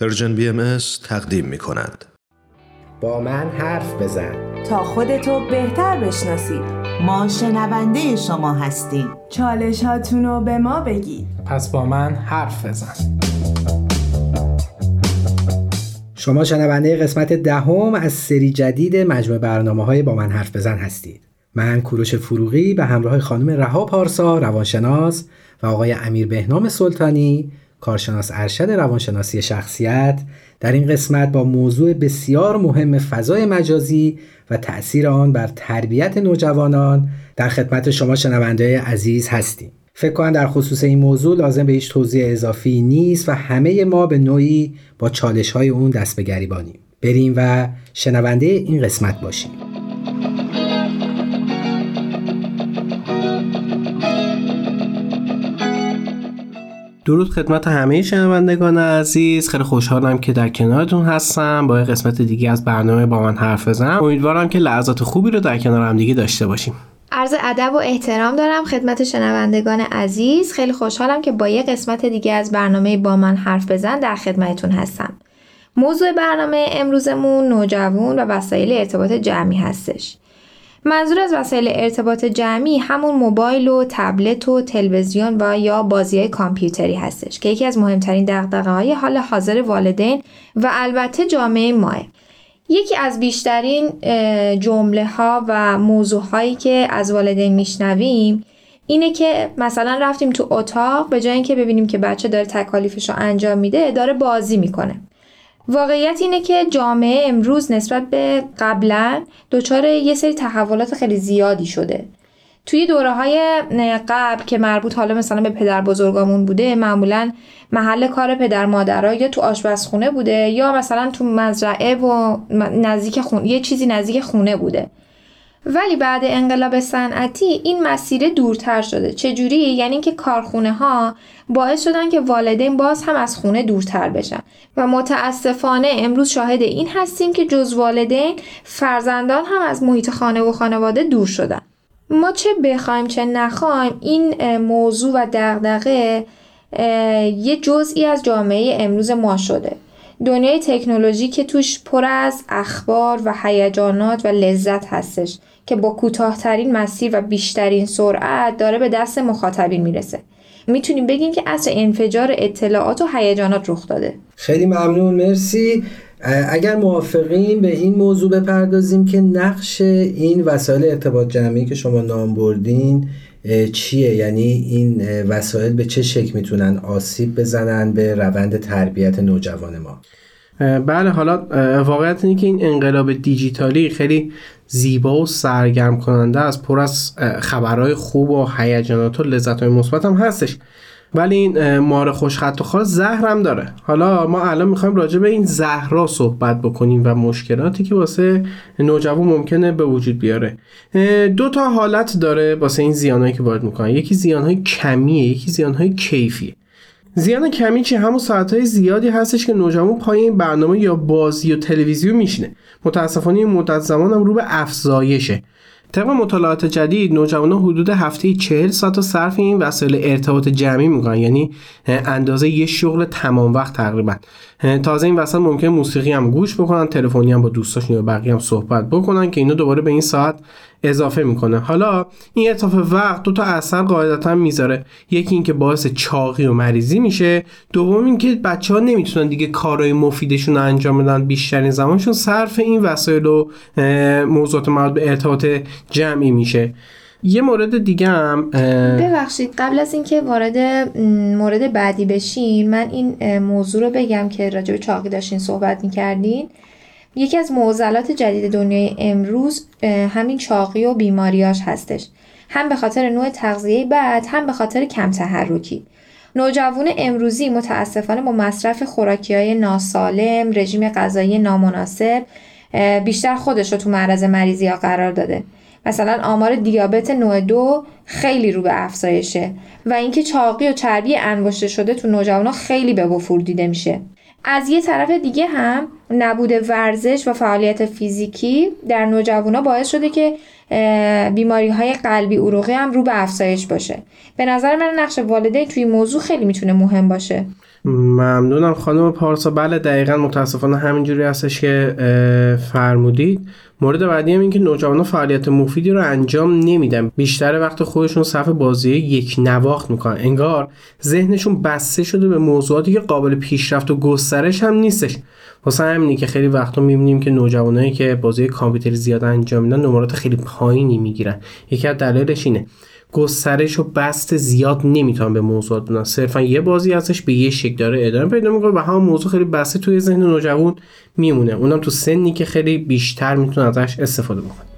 Persian BM تقدیم می کند. با من حرف بزن. تا خودتو بهتر بشناسید ما شنونده شما هستیم. چالش رو به ما بگید. پس با من حرف بزن. شما شنونده قسمت دهم از سری جدید مجموع برنامه های با من حرف بزن هستید. من کوروش فروغی به همراه خانم رها پارسا روانشناس و آقای امیر بهنام سلطانی کارشناس ارشد روانشناسی شخصیت در این قسمت با موضوع بسیار مهم فضای مجازی و تأثیر آن بر تربیت نوجوانان در خدمت شما شنونده عزیز هستیم. فکر کنم در خصوص این موضوع لازم به هیچ توضیح اضافی نیست و همه ما به نوعی با چالش های اون دست به گریبانیم. بریم و شنونده این قسمت باشیم. درود خدمت همه شنوندگان عزیز. خیلی خوشحالم که در کنارتون هستم. با قسمت دیگه از برنامه با من حرف بزنم. امیدوارم که لحظات خوبی رو در کنار هم دیگه داشته باشیم. عرض ادب و احترام دارم خدمت شنوندگان عزیز. خیلی خوشحالم که با یه قسمت دیگه از برنامه با من حرف بزن در خدمتتون هستم. موضوع برنامه امروزمون نوجوان و وسایل ارتباط جمعی هستش. منظور از وسایل ارتباط جمعی همون موبایل و تبلت و تلویزیون و یا بازی کامپیوتری هستش که یکی از مهمترین دقدقه های حال حاضر والدین و البته جامعه ماه. یکی از بیشترین جمله ها و موضوع هایی که از والدین میشنویم اینه که مثلا رفتیم تو اتاق به جای اینکه ببینیم که بچه داره تکالیفش رو انجام میده داره بازی می‌کنه. واقعیت اینه که جامعه امروز نسبت به قبلا دچار یه سری تحولات خیلی زیادی شده. توی دوره های قبل که مربوط حالا مثلا به پدر بزرگامون بوده معمولا محل کار پدر مادرها یا تو آشپزخونه بوده یا مثلا تو مزرعه و نزدیک خونه یه چیزی نزدیک خونه بوده. ولی بعد انقلاب صنعتی این مسیر دورتر شده. چجوری؟ یعنی اینکه کارخونه ها باعث شدن که والدین باز هم از خونه دورتر بشن. و متاسفانه امروز شاهد این هستیم که جز والدین فرزندان هم از محیط خانه و خانواده دور شدن. ما چه بخوایم چه نخوایم این موضوع و دغدغه یه جزئی از جامعه امروز ما شده. دنیای تکنولوژی که توش پر از اخبار و هیجانات و لذت هستش. که با کوتاهترین مسیر و بیشترین سرعت داره به دست مخاطبین می‌رسه. می‌تونیم بگیم که اصر انفجار اطلاعات و هیجانات رخ داده. خیلی ممنون مرسی. اگر موافقیم به این موضوع بپردازیم که نقش این وسایل ارتباط جمعی که شما نام بردین چیه؟ یعنی این وسایل به چه شکل می‌تونن آسیب بزنن به روند تربیت نوجوان ما؟ بله حالا واقعیت اینه که این انقلاب دیجیتالی خیلی زیبا و سرگرم کننده از پر از خبرهای خوب و هیجانات و لذت های مثبت هم هستش. ولی این مار خوشخط و خال زهر هم داره. حالا ما الان می‌خوایم راجع به این زهرا صحبت بکنیم و مشکلاتی که واسه نوجوان ممکنه به وجود بیاره. دو تا حالت داره واسه این زیانهایی که وارد می‌کنن. یکی زیانهای کمیه یکی زیانهای کیفیه. زیان کمی چی همون ساعتهای زیادی هستش که نوجوان پای این برنامه یا بازی و تلویزیون میشینه. متاسفانه این مدت زمان هم رو به افزایشه. طبق مطالعات جدید نوجوانان حدود هفته 40 ساعت صرف این وسایل ارتباط جمعی می‌کنن یعنی اندازه یه شغل تمام وقت تقریبا. تازه این وسط ممکن موسیقی هم گوش بکنن تلفنی هم با دوستاشون یا بقیه هم صحبت بکنن که اینو دوباره به این ساعت اضافه می‌کنه. حالا این اضافه وقت دو تا اثر قاعدتا می‌ذاره. یکی اینکه باعث چاقی و مریضی میشه. دوم اینکه بچه ها نمی‌تونن دیگه کارهای مفیدشون رو انجام بدن. بیشترین زمانشون صرف این وسایل و موضوعات مربوط به ارتباط جمعی میشه. یه مورد دیگه هم ببخشید قبل از اینکه وارد مورد بعدی بشین من این موضوع رو بگم که راجع به چاقی داشتین صحبت می‌کردین. یکی از معضلات جدید دنیای امروز همین چاقی و بیماریاش هستش. هم به خاطر نوع تغذیه بعد هم به خاطر کم تحرکی. نوجوان امروزی متاسفانه با مصرف خوراکی های ناسالم رژیم غذایی نامناسب بیشتر خودش رو تو معرض مریضی ها قرار داده. مثلا آمار دیابت نوع دو خیلی رو به افزایشه و اینکه چاقی و چربی انگشته شده تو نوجوانا خیلی به وفور دیده میشه. از یه طرف دیگه هم نبود ورزش و فعالیت فیزیکی در نوجوانا باعث شده که بیماری های قلبی عروقی هم رو به افزایش باشه. به نظر من نقش والدین توی موضوع خیلی می‌تونه مهم باشه. ممنونم خانم پارسا. بله دقیقا متاسفانه همینجوری هستش که فرمودید. مورد بعدی هم این که نوجوانان فعالیت مفیدی رو انجام نمیدن. بیشتر وقت خودشون صف بازی یک نواخت می‌کنن. انگار ذهنشون بسته شده به موضوعاتی که قابل پیشرفت و گسترش هم نیستش. واسه همینی که خیلی وقتا می‌بینیم که نوجوانایی که بازی کامپیوتر زیاد انجام میدن نمرات خیلی پایینی می‌گیرن. یکی از دلایلش اینه. گسترش و بست زیاد نمی‌تونن به موضوع بدن. صرفا یه بازی ازش به یه شکل داره ادامه پیدا می‌کنه و همون موضوع خیلی بسته توی ذهن نوجوان میمونه. اونم تو سنی که خیلی بیشتر می‌تونه ازش استفاده بکنه.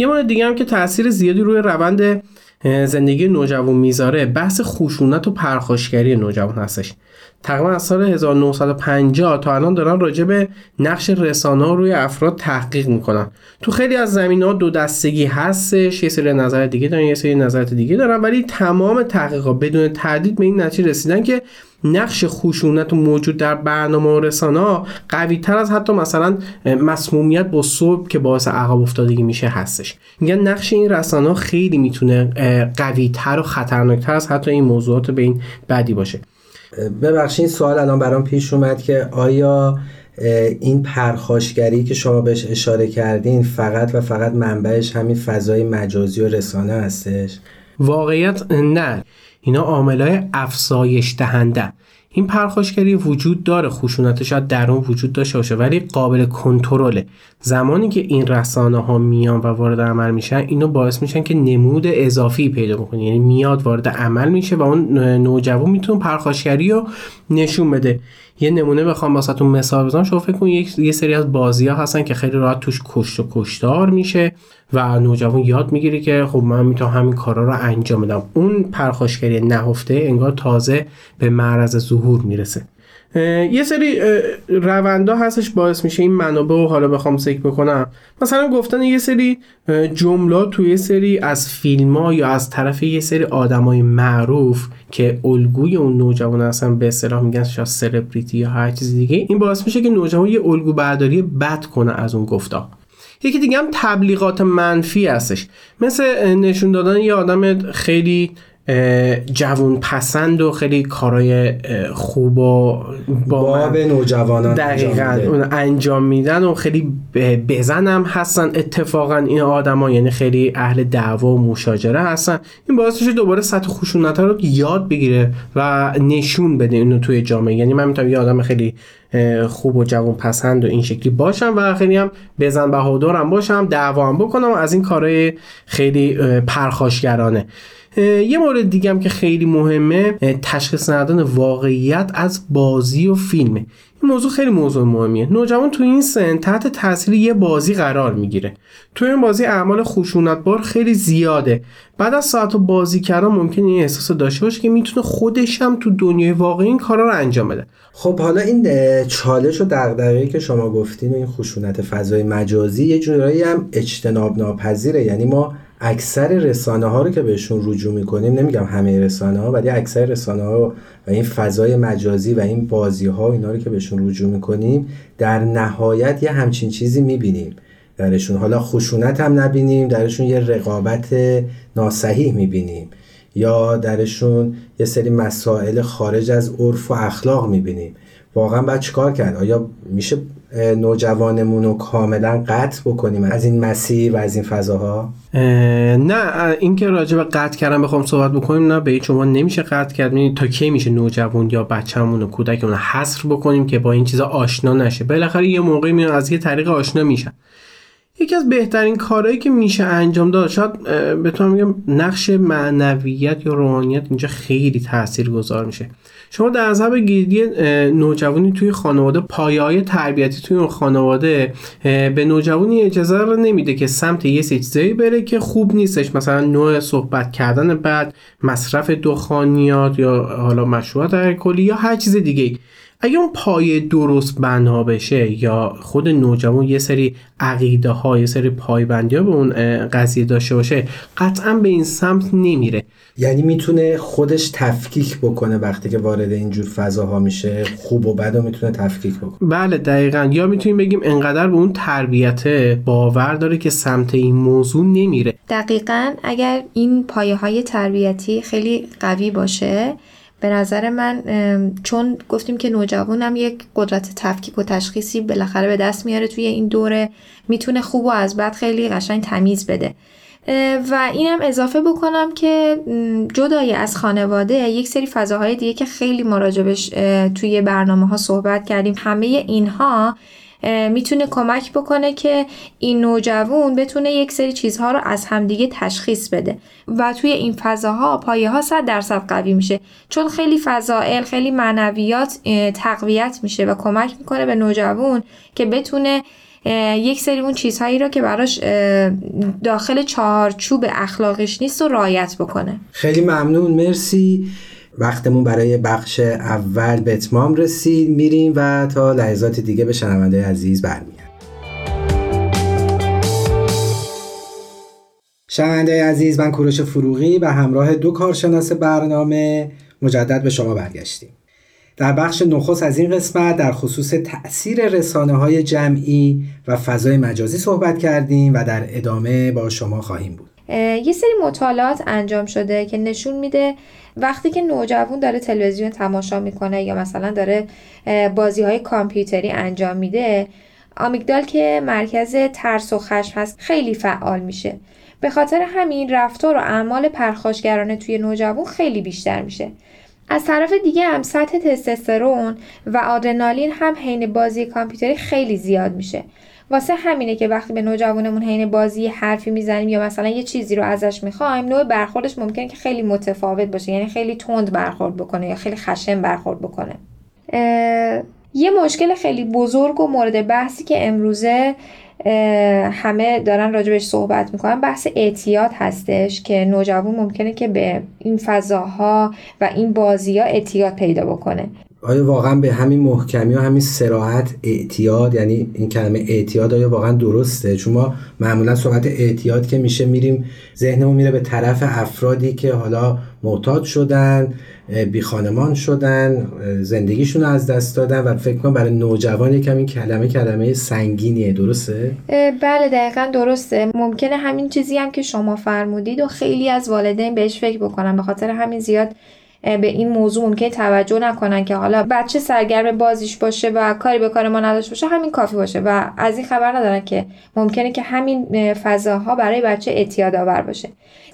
یه مورد دیگه هم که تاثیر زیادی روی روند زندگی نوجوان می‌ذاره بحث خشونت و پرخاشگری نوجوان هستش. تقریبا از سال 1950 تا الان دارن راجع به نقش رسانه روی افراد تحقیق می‌کنن. تو خیلی از زمین ها دو دستگی هستش یه سری نظر دیگه دارن یه سری نظرات دیگه دارن ولی تمام تحقیقات بدون تردید به این نتیجه رسیدن که نقش خشونت موجود در برنامه و رسانه ها قوی تر از حتی مثلا مسمومیت با صبح که باعث عقب افتادگی میشه هستش. میگن نقش این رسانه خیلی می‌تونه قوی تر و خطرناکتر از حتی این موضوعات به این بدی باشه. ببخشید سوال الان برام پیش اومد که آیا این پرخاشگری که شما بهش اشاره کردین فقط و فقط منبعش همین فضای مجازی و رسانه هستش؟ واقعیت نه. اینا عاملای افزایش دهنده این پرخاشگری وجود داره. خشونت شاید در اون وجود داشته باشه ولی قابل کنترله. زمانی که این رسانه ها میان و وارد عمل میشن اینو باعث میشن که نمود اضافی پیدا بکنه. یعنی میاد وارد عمل میشه و اون نوجوان می‌تونه پرخاشگری رو نشون بده. یه نمونه بخوام واسهتون مثال بزنم. شما فکر کنید یه سری از بازی ها هستن که خیلی راحت توش کشت و کشتار میشه و نوجوان یاد می‌گیره که خب من می‌تونم همین کارا رو انجام بدم. اون پرخاشگری نهفته انگار تازه به معرض ظهور می‌رسه. یه سری روندا هستش باعث میشه این منابع رو حالا بخوام ذکر بکنم. مثلا گفتن یه سری جملات توی یه سری از فیلم ها یا از طرف یه سری آدمای معروف که الگوی اون نوجوان هستن به اصطلاح میگن شاید سلبریتی یا هر چیز دیگه این باعث میشه که نوجوان یه الگو برداری بد کنه از اون گفتا. یکی دیگه هم تبلیغات منفی هستش. مثل نشون دادن یه آدم خیلی جوون پسند و خیلی کارای خوب و با به نوجوانان دقیقا اون انجام میدن و خیلی بزنم هستن. اتفاقا این آدما یعنی خیلی اهل دعوا و مشاجره هستن. این باعث میشه دوباره سطح خشونت رو یاد بگیره و نشون بده اینو توی جامعه. یعنی من می‌تونم یه آدم خیلی خوب و جوان پسند و این شکلی باشم و خیلی هم بزن بهادرم باشم دعوا هم بکنم و از این کارهای خیلی پرخاشگرانه. یه مورد دیگه هم که خیلی مهمه تشخیص ندادن واقعیت از بازی و فیلمه این موضوع خیلی موضوع مهمیه. نوجوان تو این سن تحت تاثیر یه بازی قرار می‌گیره. تو این بازی اعمال خشونتبار خیلی زیاده. بعد از ساعت بازی کردن ممکن این احساس داشته باشه که می‌تونه خودش هم تو دنیای واقعی این کارا رو انجام بده. خب حالا این چالش و دغدغه‌ای که شما گفتین این خشونت فضای مجازی یه جورایی هم اجتناب ناپذیره یعنی ما اکثر رسانه ها رو که بهشون رجوع می‌کنیم نمیگم همه رسانه ها ولی اکثر رسانه ها و این فضای مجازی و این بازی ها اینا رو که بهشون رجوع می‌کنیم در نهایت یه همچین چیزی می‌بینیم. درشون حالا خشونت هم نبینیم درشون یه رقابت ناسحیح می‌بینیم. یا درشون یه سری مسائل خارج از عرف و اخلاق می‌بینیم. واقعا باید چیکار کرد؟ آیا میشه نوجوانمون رو کاملا قطع بکنیم از این مسیر و از این فضاها؟ نه اینکه راجع به قطع کردن بخوام صحبت بکنیم نه به هیچ نمیشه قطع کرد. تا کی میشه نوجوان یا بچه‌مون و کودکمون حصر بکنیم که با این چیزا آشنا نشه؟ بالاخره یه موقعی میان از یه طریق آشنا میشن. یکی از بهترین کارهایی که میشه انجام داد شاید بتونم میگم نقش معنویت یا روحانیت اینجا خیلی تاثیر گذار میشه. شما در عذاب گیری نوجوانی توی خانواده پایه های تربیتی توی اون خانواده به نوجوانی اجازه رو نمیده که سمت یه چیزایی بره که خوب نیستش. مثلا نوع صحبت کردن بعد مصرف دخانیات یا حالا مشروبات الکلی یا هر چیز دیگه اگه اون پایه درست بنا بشه یا خود نوجوان یه سری عقیده ها یه سری پایبندی ها به اون قضیه داشته باشه قطعا به این سمت نمیره. یعنی می‌تونه خودش تفکیک بکنه وقتی که وارد اینجور فضاها میشه خوب و بد و می‌تونه تفکیک بکنه. بله دقیقا. یا می‌تونیم بگیم انقدر به اون تربیت باور داره که سمت این موضوع نمیره. دقیقا اگر این پایه های تربیتی خیلی قوی باشه به نظر من چون گفتیم که نوجوانم یک قدرت تفکیک و تشخیصی بالاخره به دست میاره توی این دوره می‌تونه خوب و از بد خیلی قشنگ تمیز بده. و اینم اضافه بکنم که جدای از خانواده یک سری فضاهای دیگه که خیلی مراجبش توی برنامه ها صحبت کردیم همه اینها می‌تونه کمک بکنه که این نوجوان بتونه یک سری چیزها رو از همدیگه تشخیص بده. و توی این فضاها پایه ها صد درصد قوی میشه. چون خیلی فضائل خیلی معنویات تقویت میشه و کمک می‌کنه به نوجوان که بتونه یک سری اون چیزهایی رو که براش داخل چهارچوب اخلاقش نیست و رایت بکنه. خیلی ممنون. مرسی. وقتمون برای بخش اول به اتمام رسید میریم و تا لحظات دیگه به شنونده عزیز برمیگردیم. شنونده عزیز من کوروش فروغی به همراه دو کارشناس برنامه مجدد به شما برگشتیم. در بخش نخست از این قسمت در خصوص تأثیر رسانه های جمعی و فضای مجازی صحبت کردیم و در ادامه با شما خواهیم بود. یه سری مطالعات انجام شده که نشون میده وقتی که نوجوان داره تلویزیون تماشا می‌کنه یا مثلا داره بازی های کامپیوتری انجام میده آمیگدال که مرکز ترس و خشم هست خیلی فعال میشه. به خاطر همین رفتار و اعمال پرخاشگرانه توی نوجوان خیلی بیشتر میشه. از طرف دیگه هم سطح تستوسترون و آدرنالین هم حین بازی کامپیوتری خیلی زیاد میشه. واسه همینه که وقتی به نوجوانمون حین بازی حرفی می‌زنیم یا مثلا یه چیزی رو ازش می‌خوایم نوع برخوردش ممکنه که خیلی متفاوت باشه یعنی خیلی تند برخورد بکنه یا خیلی خشن برخورد بکنه. یه مشکل خیلی بزرگ و مورد بحثی که امروزه همه دارن راجبش صحبت می‌کنن بحث اعتیاد هستش که نوجوان ممکنه که به این فضاها و این بازی ها اعتیاد پیدا بکنه. آیا واقعا به همین محکمی و همین سراحت اعتیاد یعنی این کلمه اعتیاد آیا واقعا درسته؟ چون ما معمولا صحبت اعتیاد که میشه میریم ذهنمون میره به طرف افرادی که حالا معتاد شدن بی خانمان شدن زندگیشون از دست دادن و فکر کنم برای نوجوان یکم این کلمه کلمه سنگینیه. درسته؟ بله دقیقا درسته. ممکنه همین چیزی هم که شما فرمودید و خیلی از والدین بهش فکر بکنن. به خاطر همین زیاد به این موضوع ممکن توجه نکنن که حالا بچه سرگرم بازیش باشه و کاری به کار ما نداشته باشه همین کافی باشه. و از این خبر ندارن که ممکنه که همین فضاها برای بچه اعتیاد آور باشه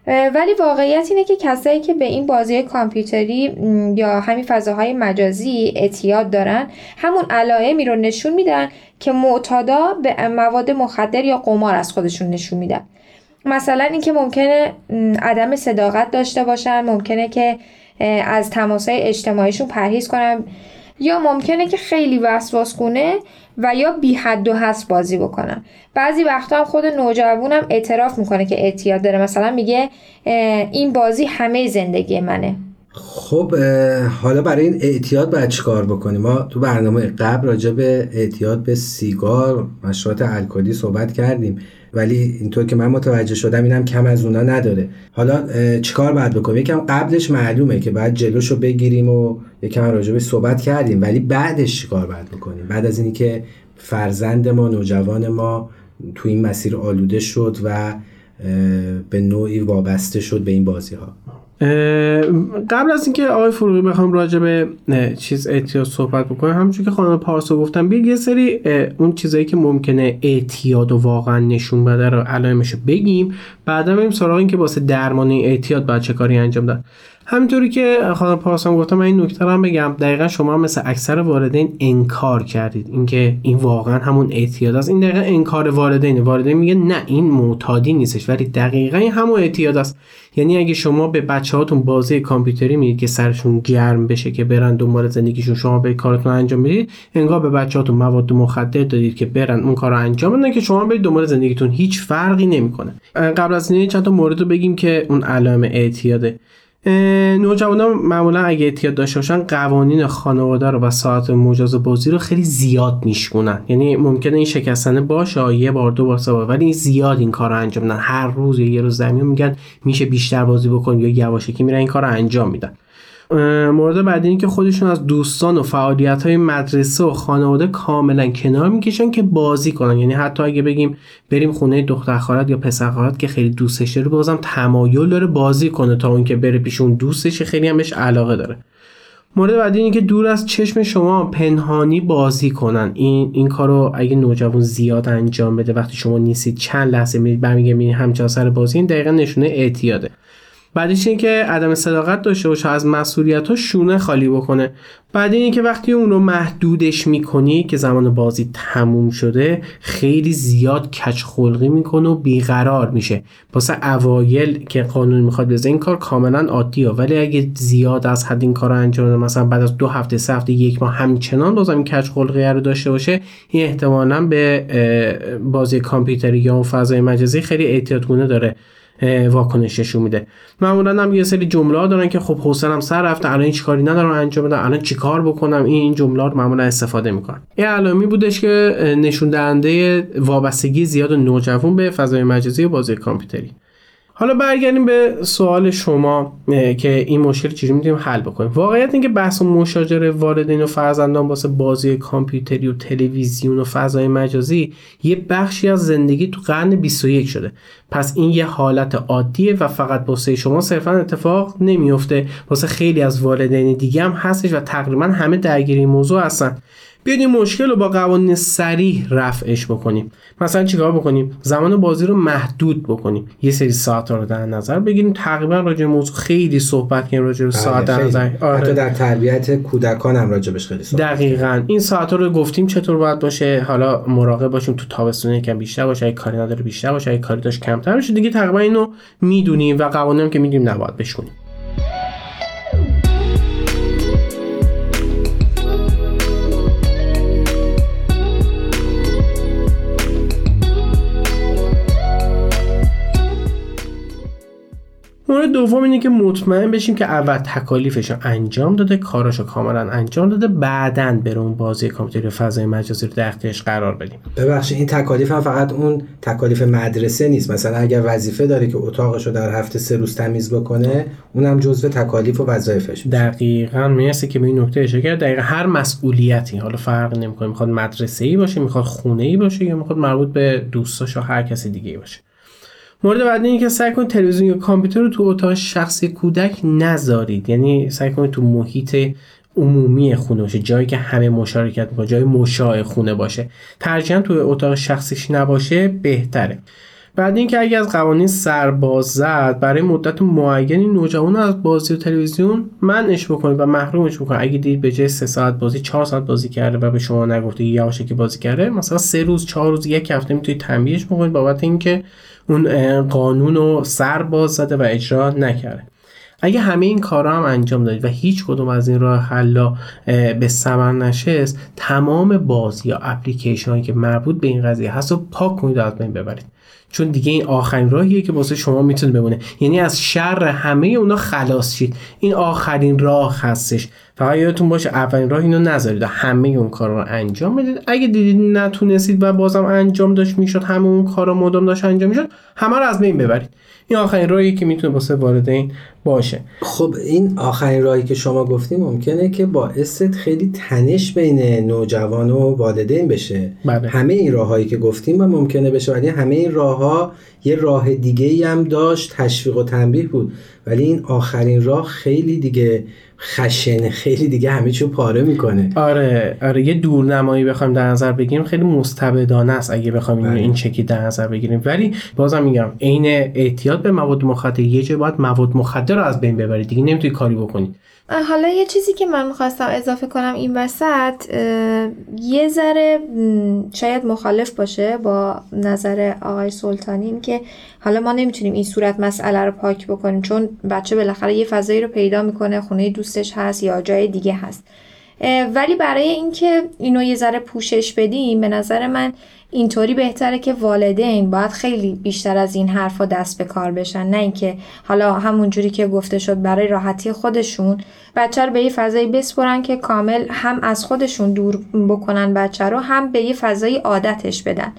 ولی واقعیت اینه که کسایی که به این بازی کامپیوتری یا همین فضاهای مجازی اعتیاد دارن همون علائمی رو نشون میدن که معتادا به مواد مخدر یا قمار از خودشون نشون میدن. مثلا اینکه ممکنه عدم صداقت داشته باشن ممکنه که از تماسای اجتماعیشون پرهیز کنم. یا ممکنه که خیلی وسواس کنه و یا بی حد و حس بازی بکنم بعضی وقتا هم خود نوجوانم اعتراف می‌کنه که اعتیاد داره. مثلا میگه این بازی همه زندگی منه. خب حالا برای این اعتیاد باید چیکار بکنیم؟ ما تو برنامه قبل راجع به اعتیاد به سیگار مشروبات الکلی صحبت کردیم. ولی اینطور که من متوجه شدم اینم کم از اونا نداره. حالا چیکار باید بکنیم؟ یکم قبلش معلومه که بعد جلوشو بگیریم و یکم راجبش صحبت کردیم. ولی بعدش چیکار باید بکنیم؟ بعد از اینی که فرزند ما نوجوان ما تو این مسیر آلوده شد و به نوعی وابسته شد به این بازی ها قبل از اینکه آقای فروغی بخوام راجع به چیز اعتیاد صحبت بکنم همونجور که خانم پارسا گفتم بگی یه سری اون چیزایی که ممکنه اعتیاد و واقعا نشون بده رو علائمش بگیم بعدا بریم سراغ این که واسه درمان اعتیاد باید چه کاری انجام داد. همینطوری که خانم پارسان گفتم من این نکته هم بگم. دقیقا شما مثل اکثر والدین انکار کردید. اینکه این واقعا همون اعتیاد است. این دقیقا انکار والدین والدین میگه نه این معتادی نیستش ولی دقیقا این همون اعتیاد است. یعنی اگه شما به بچه هاتون بازی کامپیوتری می‌دید که سرشون گرم بشه که برن دنبال زندگیشون شما به کارتون انجام می‌دید انگار به بچه هاتون مواد مخدر دادید که برن اون کار رو انجام بدن که شما برید دنبال زندگیتون. هیچ فرقی نمی‌کنه. قبل از این چند تا مورد رو بگیم که اون علائم اعتیاده. نوجوانان معمولا اگه اعتیاد داشته باشن قوانین خانواده رو و ساعت مجاز بازی رو خیلی زیاد میشکنن یعنی ممکنه این شکستنه باشه یه بار دو بار سه ولی زیاد این کار رو انجام میدن. هر روز یه روز زمین میگن میشه بیشتر بازی بکن یا یواشکی میرن این کار رو انجام میدن. مورد بعدی این که خودشون از دوستان و فعالیت های مدرسه و خانواده کاملا کنار می‌کشن که بازی کنن. یعنی حتی اگه بگیم بریم خونه دختر خالت یا پسر خالت که خیلی دوستش داره بازم تمایل داره بازی کنه تا اون که بره پیشون دوستش خیلی هم علاقه داره. مورد بعدی اینه که دور از چشم شما پنهانی بازی کنن. این این کارو اگه نوجوان زیاد انجام بده وقتی شما نیستید چند لحظه میرید برمیگردید همچنان سر بازی این دقیقا نشونه اعتیاده. بعدش این که عدم صداقت داشته باشه از مسئولیت ها شونه خالی بکنه. بعد این که وقتی اون رو محدودش می‌کنی که زمان بازی تموم شده خیلی زیاد کچ خلقی می‌کنه و بیقرار میشه. واسه اوایل که قانون می‌خواد بزنه این کار کاملا عادیه. ولی اگه زیاد از حد این کار انجام بده مثلا بعد از دو هفته سه هفته یک ماه همچنان بازم این کچ خلقی رو داشته باشه این احتمالا به بازی کامپیوتری یا فضای مجازی خیلی اعتیادگونه داره. واکنششون میده. معمولا هم یه سری جمله دارن که خب حسنم سر رفته الان هیچ کاری ندارم انجام بدم الان چیکار بکنم؟ این جمله رو معمولا استفاده می‌کنن. این علائمی بودش که نشون دهنده وابستگی زیاد نوجوان به فضای مجازی و بازی کامپیوتری. حالا برگردیم به سوال شما که این مشکل چجوری می‌تونیم حل بکنیم؟ واقعیت اینکه بحث مشاجره والدین و فرزندان واسه بازی کامپیوتری و تلویزیون و فضای مجازی یه بخشی از زندگی تو قرن 21 شده. پس این یه حالت عادیه و فقط واسه شما صرفا اتفاق نمیفته واسه خیلی از والدین دیگه هم هستش و تقریبا همه درگیری موضوع هستن. بیاید این مشکل رو با قوانین سریح رفعش بکنیم. مثلا چیکار بکنیم؟ زمان بازی رو محدود بکنیم. یه سری ساعت رو در نظر بگیریم. تقریبا راجع موضوع خیلی صحبت کنیم راجع به بله، ساعت در نظر. آره. حتی در تربیت کودکان هم راجبش خیلی صحبت دقیقا. این ساعت رو گفتیم چطور باید باشه. حالا مراقب باشیم تو تابستون یکم بیشتر باشه. اگه کاری نداره بیشتر باشه. اگه کاری داشت کمتر باشه. دیگه تقریبا اینو می‌دونیم و قوانین که می‌دونیم نباید بشونیم مورد دوم اینه که مطمئن بشیم که اول تکالیفش رو انجام داده کاراشو کاملا انجام داده بعدا بره اون بازی کامپیوتری فضای مجازی رو در اختیارش قرار بدیم. ببخشید این تکالیف هم فقط اون تکالیف مدرسه نیست. مثلا اگر وظیفه داره که اتاقش رو در هفته سه روز تمیز بکنه اونم جزو تکالیف و وظایفش دقیقا مرسی که به این نکته اشاره کرد. دقیقا هر مسئولیتی حالا فرق نمی‌کنه می‌خواد مدرسه ای باشه می‌خواد خونه ای باشه یا می‌خواد مربوط به دوستاش و هر کسی دیگه باشه. مورد بعدی که سعی کنید تلویزیون یا کامپیوتر رو تو اتاق شخصی کودک نذارید. یعنی سعی کنید تو محیط عمومی خونه باشه جایی که همه مشارکت می‌کنه جای مشاع خونه باشه. ترجیحاً تو اتاق شخصیش نباشه بهتره. بعد اینکه اگه از قوانین سرباز زد برای مدت معینی نوجوان از بازی و تلویزیون منعش بکنید و محرومش بکنید. اگه دید به جای سه ساعت بازی چهار ساعت بازی کرده و به شما نگفته یواشه که بازی کرده مثلا سه روز چهار روز یک هفته می‌تونید تنبیهش بکنید بابت اینکه اون قانون رو سر باز زده و اجرا نکرده. اگه همه این کارا هم انجام دادید و هیچ کدوم از این راه حلا به ثمر نشست تمام باز یا اپلیکیشن که مربوط به این قضیه هست و پاک کنید از بین ببرید. چون دیگه این آخرین راهیه که واسه شما می‌تونه بمونه. یعنی از شر همه اونا خلاص شید. این آخرین راه هستش. فقط یادتون باشه اولین راه اینو نذارید و همه اون کار رو انجام بدید. اگه دیدید نتونستید و بازم انجام داشت می‌شد همه اون کارا مدام داشت انجام می‌شد همه رو از بین ببرید. این آخرین راهی که می‌تونه واسه والدین باشه. خب این آخرین راهی که شما گفتیم ممکنه که باعث خیلی تنش بین نوجوان و والدین بشه. بله. همه این راههایی که گفتیم و ممکنه بشه ولی همه این راهها یه راه دیگه ای هم داشت تشویق و تنبیه بود. ولی این آخرین راه خیلی دیگه خشنه خیلی دیگه همه چیو پاره می‌کنه. آره آره یه دورنمایی بخوایم در نظر بگیریم خیلی مستبدانه است اگه بخوایم این, بله. این چکی در نظر بگیریم. ولی بازم میگم عین اعتیاد به مواد مخدر یه جای باید مواد مخدر رو از بین ببرید. دیگه نمی‌تونی کاری بکنید حالا یه چیزی که من می‌خواستم اضافه کنم این وسط یه ذره شاید مخالف باشه با نظر آقای سلطانی که حالا ما نمی‌تونیم این صورت مسئله رو پاک بکنیم چون بچه بالاخره یه فضایی رو پیدا می‌کنه خونه دوستش هست یا جای دیگه هست. ولی برای اینکه اینو یه ذره پوشش بدیم به نظر من اینطوری بهتره که والدین باید خیلی بیشتر از این حرفا دست به کار بشن. نه اینکه حالا همونجوری که گفته شد برای راحتی خودشون بچه رو به یه فضایی بسپرن که کامل هم از خودشون دور بکنن بچه رو هم به یه فضایی عادتش بدن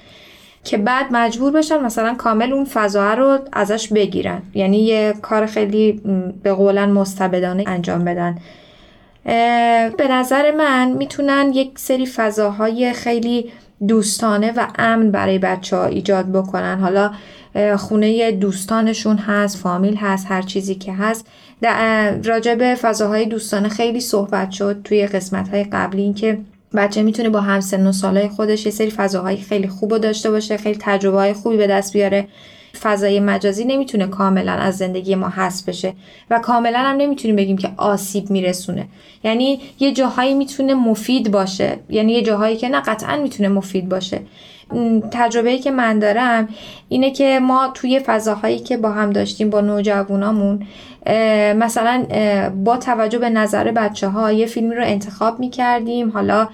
که بعد مجبور بشن مثلا کامل اون فضا رو ازش بگیرن. یعنی یه کار خیلی به قولن مستبدانه انجام بدن. به نظر من می‌تونن یک سری فضاهای خیلی دوستانه و امن برای بچه ها ایجاد بکنن. حالا خونه دوستانشون هست فامیل هست هر چیزی که هست. راجع به فضاهای دوستانه خیلی صحبت شد توی قسمت های قبلی اینکه بچه می‌تونه با همسن و سالهای خودش یه سری فضاهای خیلی خوب داشته باشه خیلی تجربه های خوبی به دست بیاره. فضای مجازی نمی‌تونه کاملا از زندگی ما حذف بشه و کاملا هم نمی‌تونیم بگیم که آسیب میرسونه. یعنی یه جاهایی می‌تونه مفید باشه. یعنی یه جاهایی که نه قطعا می‌تونه مفید باشه. تجربه که من دارم اینه که ما توی فضاهایی که با هم داشتیم با نوجوانامون مثلا با توجه به نظر بچه ها یه فیلمی رو انتخاب می کردیم حالا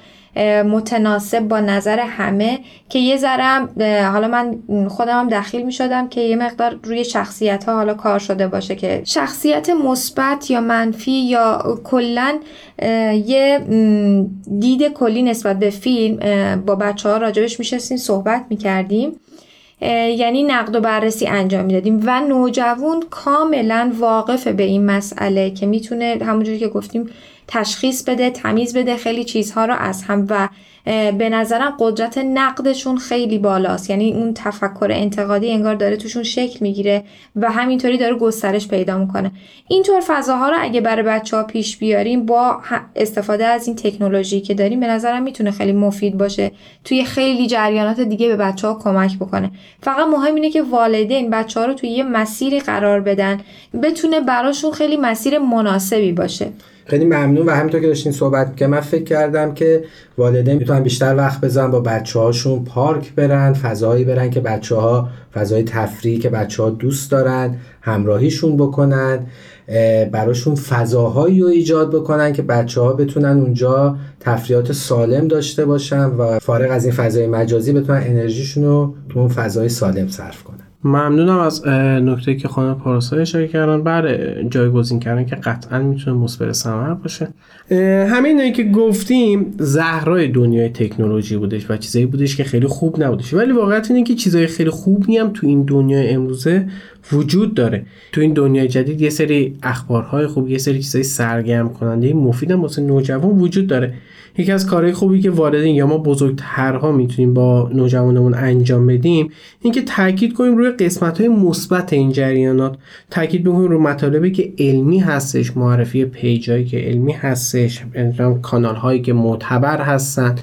متناسب با نظر همه که یه ذره حالا من خودم هم دخیل می شدم که یه مقدار روی شخصیت ها حالا کار شده باشه که شخصیت مثبت یا منفی یا کلا یه دید کلی نسبت به فیلم با بچه ها راجبش میشستیم صحبت می‌کردیم. یعنی نقد و بررسی انجام می‌دادیم و نوجوان کاملا واقف به این مسئله که می‌تونه همونجوری که گفتیم تشخیص بده تمیز بده خیلی چیزها رو از هم و به نظرم قدرت نقدشون خیلی بالاست. یعنی اون تفکر انتقادی انگار داره توشون شکل می‌گیره و همینطوری داره گسترش پیدا می‌کنه. اینطور فضاها رو اگه برای بچه ها پیش بیاریم با استفاده از این تکنولوژی که داریم به نظرم می‌تونه خیلی مفید باشه توی خیلی جریانات دیگه به بچه ها کمک بکنه. فقط مهم اینه که والدین بچه ها رو توی یه مسیری قرار بدن بتونه براشون خیلی مسیر مناسبی باشه. خیلی ممنون و همینطور که داشتین صحبت که من فکر کردم که والدین می‌تونن بیشتر وقت بزنن با بچه هاشون پارک برن فضایی برن که بچه ها فضای تفریح که بچه ها دوست دارن همراهیشون بکنن براشون فضاهایی رو ایجاد بکنن که بچه ها بتونن اونجا تفریحات سالم داشته باشن و فارغ از این فضای مجازی بتونن انرژیشون رو تو اون فضای سالم صرف کنن. ممنونم از نکته که خانم پاراسا اشاره کردن. بر جایگزین کردن که قطعا می‌تونه مثبت ثمر باشه. همین که گفتیم زهرای دنیای تکنولوژی بودش و چیزایی بودش که خیلی خوب نبودش. ولی واقعیت اینه که چیزای خیلی خوبی هم تو این دنیای امروزه وجود داره. تو این دنیای جدید یه سری اخبارهای خوب یه سری چیزای سرگرم کننده مفیدم واسه نوجوان وجود داره. یکی از کارهای خوبی که والدین یا ما بزرگترها می‌تونیم با نوجوانمون انجام بدیم اینکه تاکید کنیم روی قسمت های مثبت این جریانات تاکید بکنیم روی مطالبی که علمی هستش معرفی پیجایی که علمی هستش کانال هایی که معتبر هستن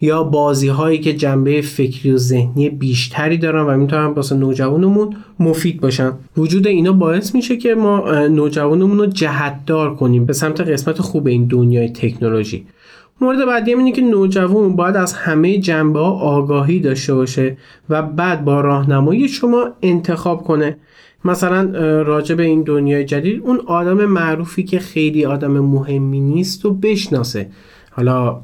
یا بازی هایی که جنبه فکری و ذهنی بیشتری دارن و می‌تونن واسه نوجوانمون مفید باشن. وجود اینا باعث میشه که ما نوجوانمون رو جهتدار کنیم به سمت قسمت خوب این دنیای تکنولوژی. مورد بعدی اینه که نوجوان باید از همه جنبه ها آگاهی داشته باشه و بعد با راهنمایی شما انتخاب کنه. مثلا راجع به این دنیای جدید اون آدم معروفی که خیلی آدم مهمی نیست و بشناسه. حالا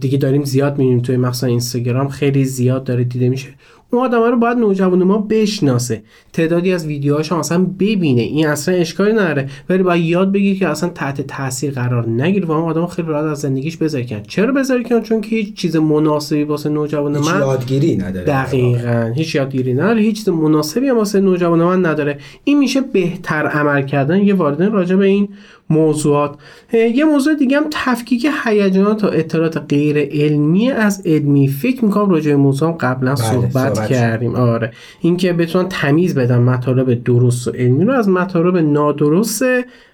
دیگه داریم زیاد می‌بینیم توی مخصوصا اینستاگرام خیلی زیاد داره دیده میشه. اون آدم رو باید نوجوان ما بشناسه. تعدادی از ویدیوهاش اصلا ببینه. این اصلا اشکالی نداره. ولی باید یاد بگیره که اصلا تحت تاثیر قرار نگیره و اون آدم خیلی راحت از زندگیش بذاری کن چرا بذاری کن چون که هیچ چیز مناسبی واسه نوجوان من یادگیری نداره. دقیقا. هیچ یادگیری نداره. هیچ چیز مناسبی هم واسه نوجوان من نداره. این میشه بهتر عمل کردن. یه والدین راجع به این موضوعات. یه موضوع دیگه هم تفکیک هیجانات و اطلاعات غیر علمی از علمی فکر می‌کنم راجع به موضوع هم قبلا بله، صحبت, کردیم. آره. اینکه بتونن تمیز بدن مطالب درست و علمی رو از مطالب نادرست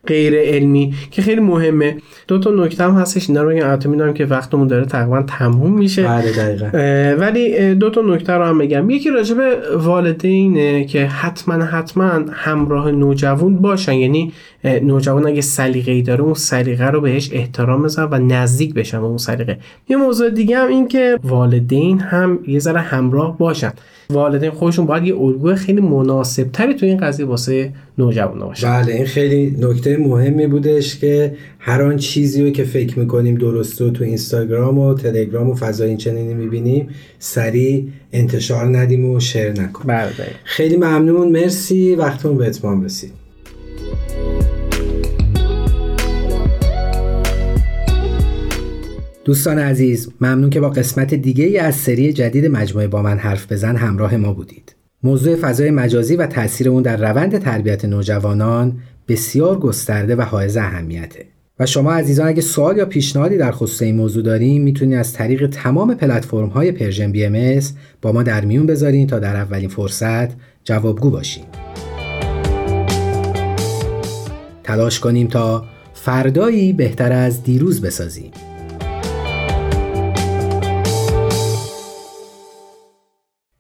غیر علمی که خیلی مهمه. دو تا نکته هم هستش اینا رو البته می‌دونم که وقتمون داره تقریبا تموم میشه. بله ولی دو تا نکته رو هم بگم. یکی راجع به والدینه که حتما حتما همراه نوجوان باشن. یعنی نوجوان اگه سلیقه ای داره اون سلیقه رو بهش احترام بزن و نزدیک بشن به اون سلیقه. یه موضوع دیگه هم این که والدین هم یه ذره همراه باشن. والدین خودشون باید یه الگوی خیلی مناسب تری تو این قضیه واسه نوجوانا باشه بله این خیلی نکته مهمی بودش که هر آن چیزی رو که فکر می‌کنیم درسته تو اینستاگرام و تلگرام و فضای این چنینی می‌بینیم سریع انتشار ندیم و شیر نکنیم. بله خیلی ممنون. مرسی. وقتمون به اتمام رسید. دوستان عزیز ممنون که با قسمت دیگه ای از سری جدید مجموعه با من حرف بزن همراه ما بودید. موضوع فضای مجازی و تاثیر اون در روند تربیت نوجوانان بسیار گسترده و حائز اهمیته. و شما عزیزان اگه سوال یا پیشنهادی در خصوص این موضوع دارین می‌تونید از طریق تمام پلتفرم های Persian BM با ما در میون بذارین تا در اولین فرصت جوابگو باشیم. تلاش کنیم تا فردایی بهتر از دیروز بسازیم.